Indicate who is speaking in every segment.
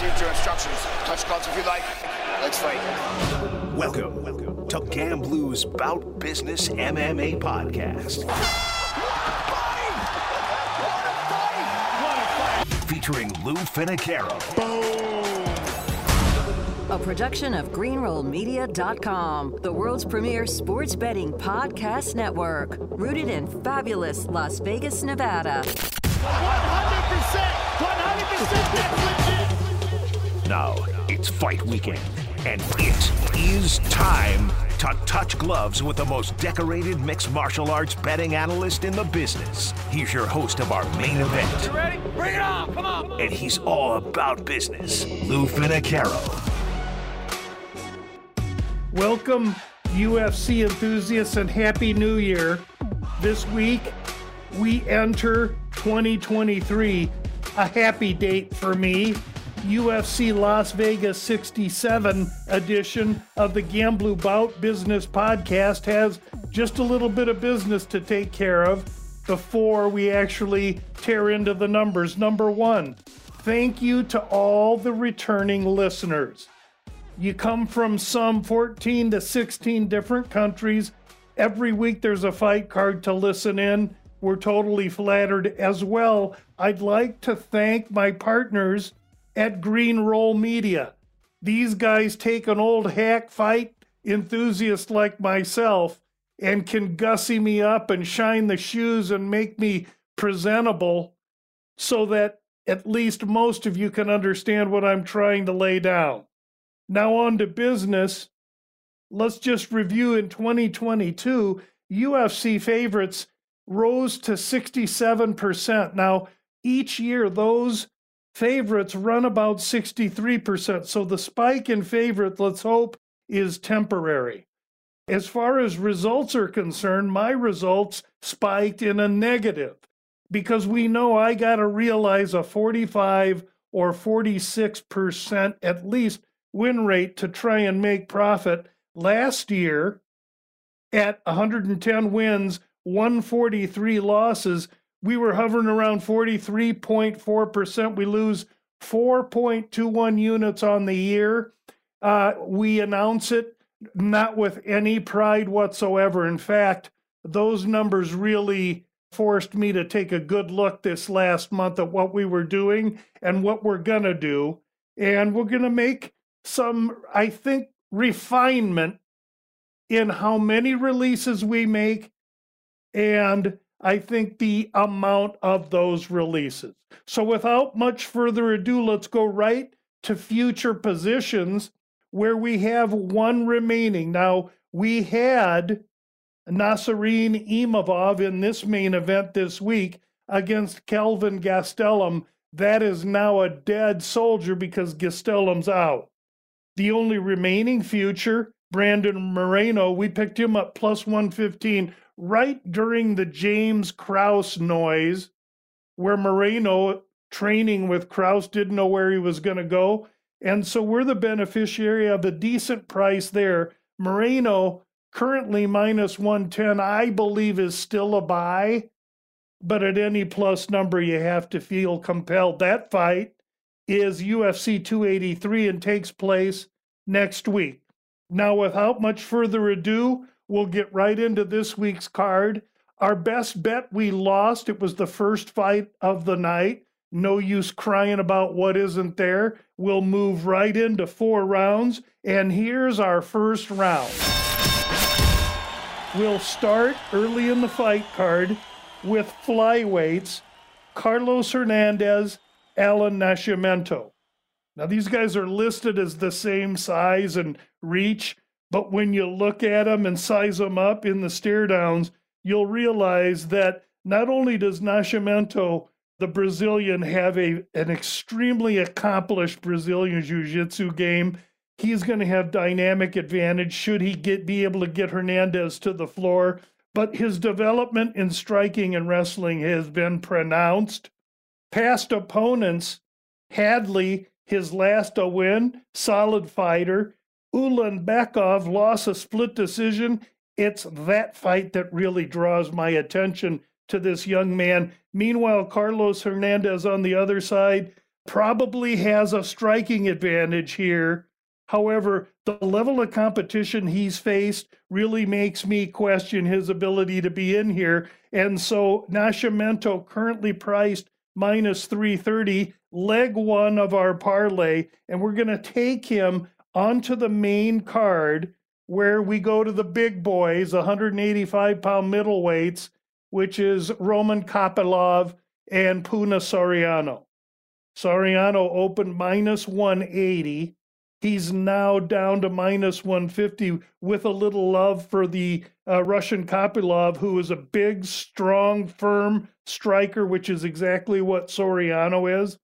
Speaker 1: received your instructions. Touch gloves if you like. Let's fight.
Speaker 2: Welcome welcome to GambLou's Bout Business MMA podcast. Featuring Lou Finocchiaro.
Speaker 3: A production of GreenrollMedia.com, the world's premier sports betting podcast network, rooted in fabulous Las Vegas, Nevada.
Speaker 2: Now it's fight weekend, and it is time to touch gloves with the most decorated mixed martial arts betting analyst in the business. He's your host of our main event.
Speaker 4: You ready? Bring it on! Come on!
Speaker 2: And he's all about business. Lou Finocchiaro.
Speaker 5: Welcome, UFC enthusiasts, and Happy New Year. This week, we enter 2023, a happy date for me. UFC Las Vegas 67 edition of the GambLou Bout Business Podcast has just a little bit of business to take care of before we actually tear into the numbers. Number one, thank you to all the returning listeners. You come from some 14 to 16 different countries. Every week there's a fight card to listen in. We're totally flattered as well. I'd like to thank my partners at Green Roll Media. These guys take an old hack fight enthusiast like myself and can gussy me up and shine the shoes and make me presentable so that at least most of you can understand what I'm trying to lay down. Now, on to business. Let's just review in 2022, UFC favorites rose to 67%. Now, each year, those favorites run about 63%. So the spike in favorite, let's hope, is temporary. As far as results are concerned, my results spiked in a negative because we know I got to realize a 45 or 46% at least win rate to try and make profit. Last year, at 110 wins, 143 losses, we were hovering around 43.4%. We lose 4.21 units on the year. Uh, we announce it not with any pride whatsoever. In fact, those numbers really forced me to take a good look this last month at what we were doing and what we're going to do. And we're going to make some, I think, refinement in how many releases we make and I think the amount of those releases. So, without much further ado, let's go right to future positions where we have one remaining. Now, we had Nassourdine Imavov in this main event this week against Kelvin Gastelum. That is now a dead soldier because Gastelum's out. The only remaining future, Brandon Moreno, we picked him up plus 115 right during the James Krause noise, where Moreno, training with Krause, didn't know where he was going to go. And so we're the beneficiary of a decent price there. Moreno, currently minus 110, I believe is still a buy, but at any plus number, you have to feel compelled. That fight is UFC 283 and takes place next week. Now, without much further ado, we'll get right into this week's card. Our best bet we lost. It was the first fight of the night. No use crying about what isn't there. We'll move right into four rounds. And here's our first round. We'll start early in the fight card with flyweights Carlos Hernandez Alan Nascimento. Now, these guys are listed as the same size and reach, but when you look at them and size them up in the stare downs, you'll realize that not only does Nascimento, the Brazilian, have a, an extremely accomplished Brazilian Jiu Jitsu game, he's going to have dynamic advantage should he get be able to get Hernandez to the floor. But his development in striking and wrestling has been pronounced past opponents, Hadley, his last a win, solid fighter. Ulanbekov lost a split decision. It's that fight that really draws my attention to this young man. Meanwhile, Carlos Hernandez on the other side, probably has a striking advantage here. However, the level of competition he's faced really makes me question his ability to be in here. And so Nascimento currently priced minus 330, leg one of our parlay, and we're going to take him onto the main card where we go to the big boys, 185 pound middleweights, which is Roman Kopylov and Puna Soriano. Soriano opened minus 180. He's now down to minus 150 with a little love for the uh, Russian Kopylov, who is a big, strong, firm striker, which is exactly what Soriano is.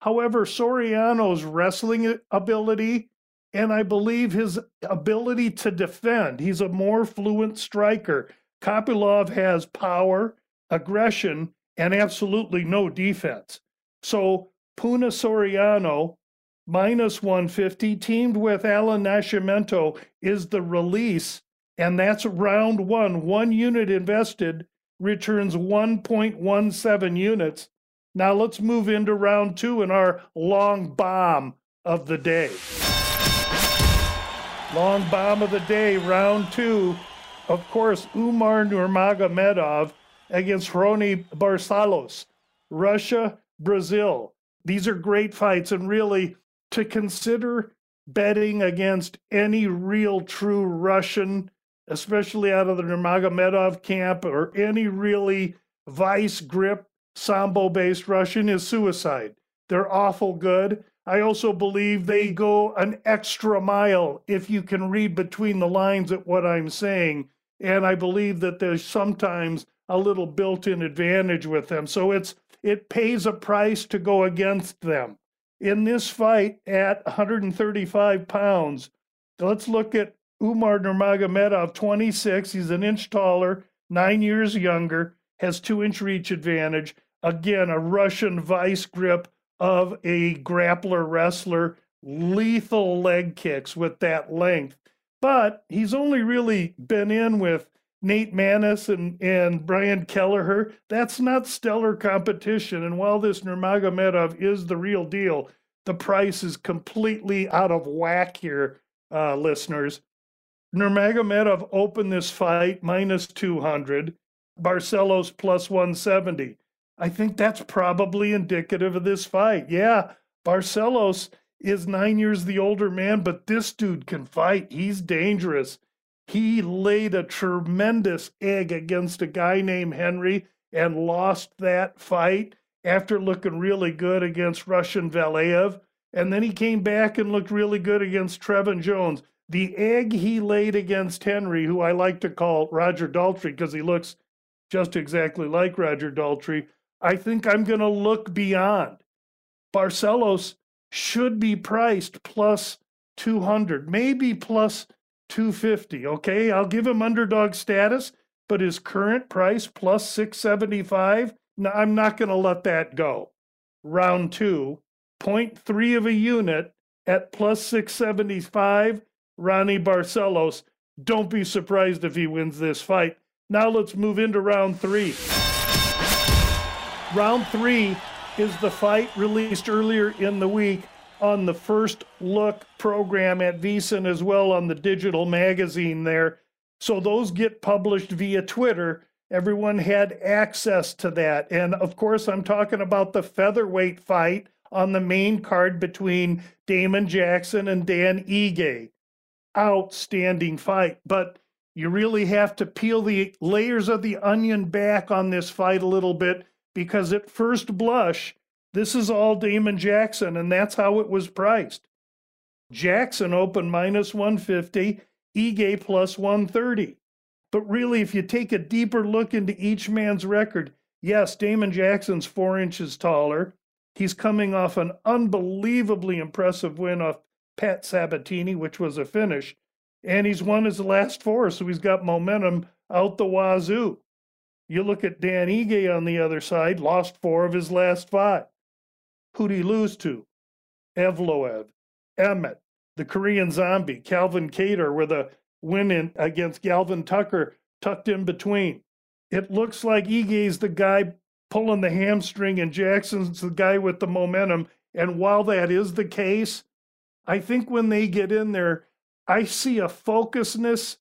Speaker 5: However, Soriano's wrestling ability and I believe his ability to defend, he's a more fluent striker. Kopylov has power, aggression, and absolutely no defense. So Puna Soriano minus 150, teamed with Alan Nascimento, is the release, and that's round one. One unit invested returns 1.17 units. Now let's move into round two in our long bomb of the day. Long bomb of the day, round two. Of course, Umar Nurmagomedov against Roni Barcelos, Russia, Brazil. These are great fights, and really, to consider betting against any real true Russian, especially out of the Nurmagomedov camp, or any really vice grip sambo based Russian is suicide. They're awful good. I also believe they go an extra mile if you can read between the lines at what I'm saying. And I believe that there's sometimes a little built-in advantage with them. So it's it pays a price to go against them. In this fight at 135 pounds, let's look at Umar Nurmagomedov, 26. He's an inch taller, nine years younger, has two inch reach advantage. Again, a Russian vice grip of a grappler wrestler, lethal leg kicks with that length. But he's only really been in with Nate Maness and, and Brian Kelleher. That's not stellar competition. And while this Nurmagomedov is the real deal, the price is completely out of whack here, uh, listeners. Nurmagomedov opened this fight minus 200, Barcelos plus 170. I think that's probably indicative of this fight. Yeah, Barcelos is nine years the older man, but this dude can fight. He's dangerous. He laid a tremendous egg against a guy named Henry and lost that fight after looking really good against Russian Valiev. And then he came back and looked really good against Trevin Jones. The egg he laid against Henry, who I like to call Roger Daltrey because he looks just exactly like Roger Daltrey, I think I'm going to look beyond. Barcelos should be priced plus 200, maybe plus 250. Okay, I'll give him underdog status, but his current price plus 675. Now, I'm not going to let that go. Round two, 0.3 of a unit at plus 675. Ronnie Barcelos. Don't be surprised if he wins this fight. Now let's move into round three. Round three is the fight released earlier in the week on the first look program at VSiN as well on the digital magazine there. So those get published via Twitter. Everyone had access to that. And of course, I'm talking about the featherweight fight on the main card between Damon Jackson and Dan Ige. Outstanding fight. But you really have to peel the layers of the onion back on this fight a little bit because at first blush, this is all Damon Jackson, and that's how it was priced. Jackson opened minus 150, Ige plus 130. But really, if you take a deeper look into each man's record, yes, Damon Jackson's four inches taller. He's coming off an unbelievably impressive win off Pat Sabatini, which was a finish. And he's won his last four, so he's got momentum out the wazoo. You look at Dan Ige on the other side, lost four of his last five. Who'd he lose to? Evloev, Emmett, the Korean zombie, Calvin Kattar, with a win in against Gavin Tucker tucked in between. It looks like Ige's the guy pulling the hamstring and Jackson's the guy with the momentum. And while that is the case, I think when they get in there, I see a focusedness,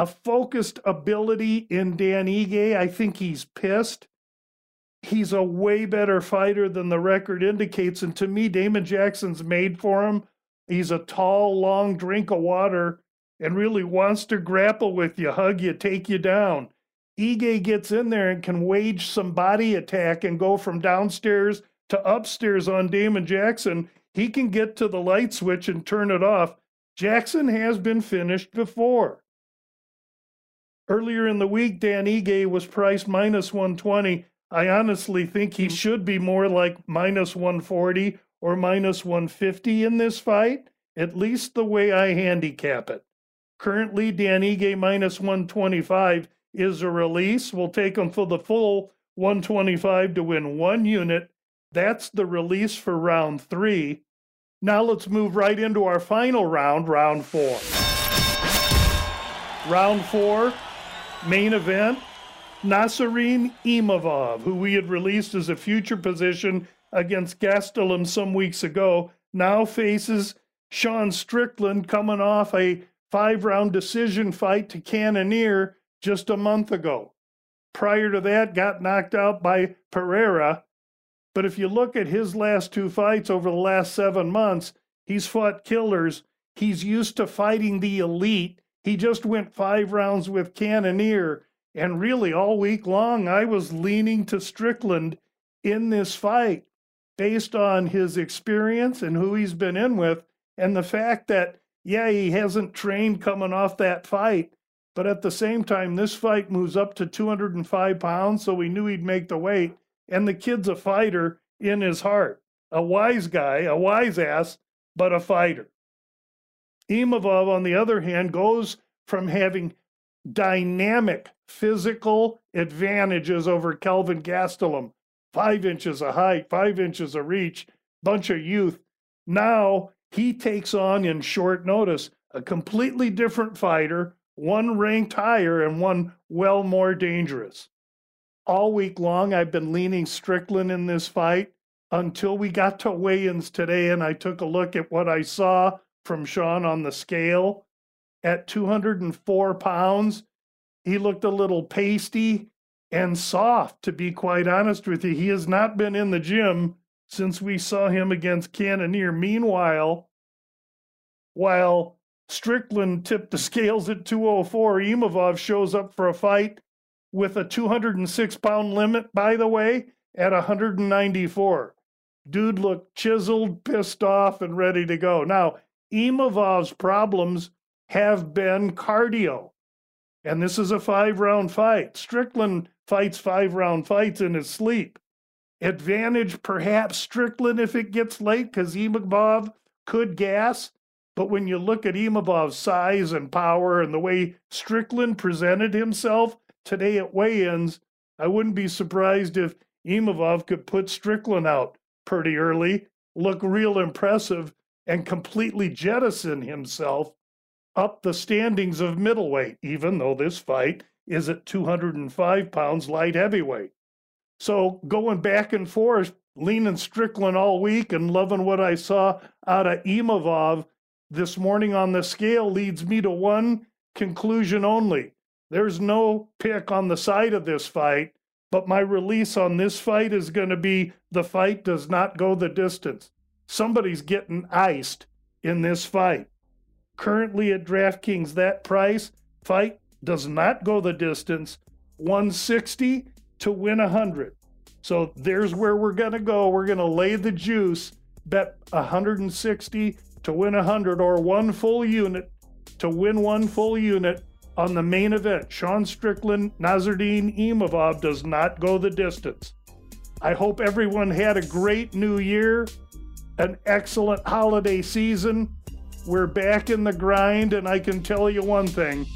Speaker 5: a focused ability in Dan Ige. I think he's pissed. He's a way better fighter than the record indicates. And to me, Damon Jackson's made for him. He's a tall, long drink of water and really wants to grapple with you, hug you, take you down. Ige gets in there and can wage some body attack and go from downstairs to upstairs on Damon Jackson. He can get to the light switch and turn it off. Jackson has been finished before. Earlier in the week, Dan Ige was priced minus 120. I honestly think he mm-hmm. should be more like minus 140 or minus 150 in this fight, at least the way I handicap it. Currently, Dan Ige minus 125 is a release. We'll take him for the full 125 to win one unit. That's the release for round three. Now let's move right into our final round, round four. Round four, main event. Nassourdine Imavov, who we had released as a future position against Gastelum some weeks ago, now faces Sean Strickland coming off a five round decision fight to Cannonier just a month ago. Prior to that, got knocked out by Pereira but if you look at his last two fights over the last seven months, he's fought killers. He's used to fighting the elite. He just went five rounds with Cannonier. And really, all week long, I was leaning to Strickland in this fight based on his experience and who he's been in with, and the fact that, yeah, he hasn't trained coming off that fight. But at the same time, this fight moves up to 205 pounds, so we knew he'd make the weight and the kid's a fighter in his heart. A wise guy, a wise ass, but a fighter. Imavov, on the other hand, goes from having dynamic physical advantages over Kelvin Gastelum, five inches of height, five inches of reach, bunch of youth. Now he takes on in short notice a completely different fighter, one ranked higher and one well more dangerous all week long, I've been leaning Strickland in this fight until we got to weigh ins today. And I took a look at what I saw from Sean on the scale at 204 pounds. He looked a little pasty and soft, to be quite honest with you. He has not been in the gym since we saw him against Cannonier. Meanwhile, while Strickland tipped the scales at 204, Imavov shows up for a fight with a 206 pound limit, by the way, at 194. Dude looked chiseled, pissed off, and ready to go. Now, Imavov's problems have been cardio. And this is a five round fight. Strickland fights five round fights in his sleep. Advantage perhaps Strickland if it gets late because Imavov could gas. But when you look at Imavov's size and power and the way Strickland presented himself, today at weigh ins, I wouldn't be surprised if Imavov could put Strickland out pretty early, look real impressive, and completely jettison himself up the standings of middleweight, even though this fight is at 205 pounds light heavyweight. So going back and forth, leaning Strickland all week and loving what I saw out of Imavov this morning on the scale leads me to one conclusion only. There's no pick on the side of this fight, but my release on this fight is going to be the fight does not go the distance. Somebody's getting iced in this fight. Currently at DraftKings, that price fight does not go the distance 160 to win 100. So there's where we're going to go. We're going to lay the juice, bet 160 to win 100 or one full unit to win one full unit on the main event, Sean Strickland, Nassourdine Imavov does not go the distance. I hope everyone had a great new year, an excellent holiday season. We're back in the grind, and I can tell you one thing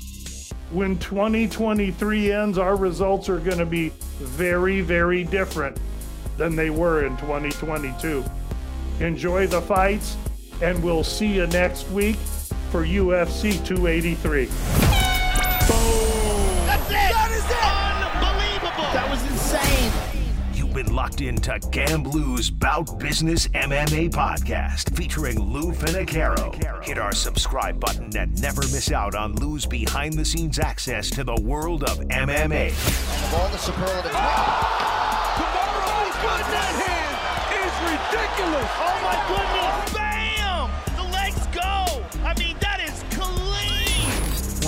Speaker 5: when 2023 ends, our results are going to be very, very different than they were in 2022. Enjoy the fights, and we'll see you next week for UFC 283.
Speaker 4: Boom!
Speaker 2: Locked into GambLou's Bout Business MMA podcast featuring Lou Finocchiaro. Hit our subscribe button and never miss out on Lou's behind the scenes access to the world of MMA.
Speaker 1: Of all the superlative.
Speaker 4: Tomorrow's good that hand is ridiculous. Oh my goodness.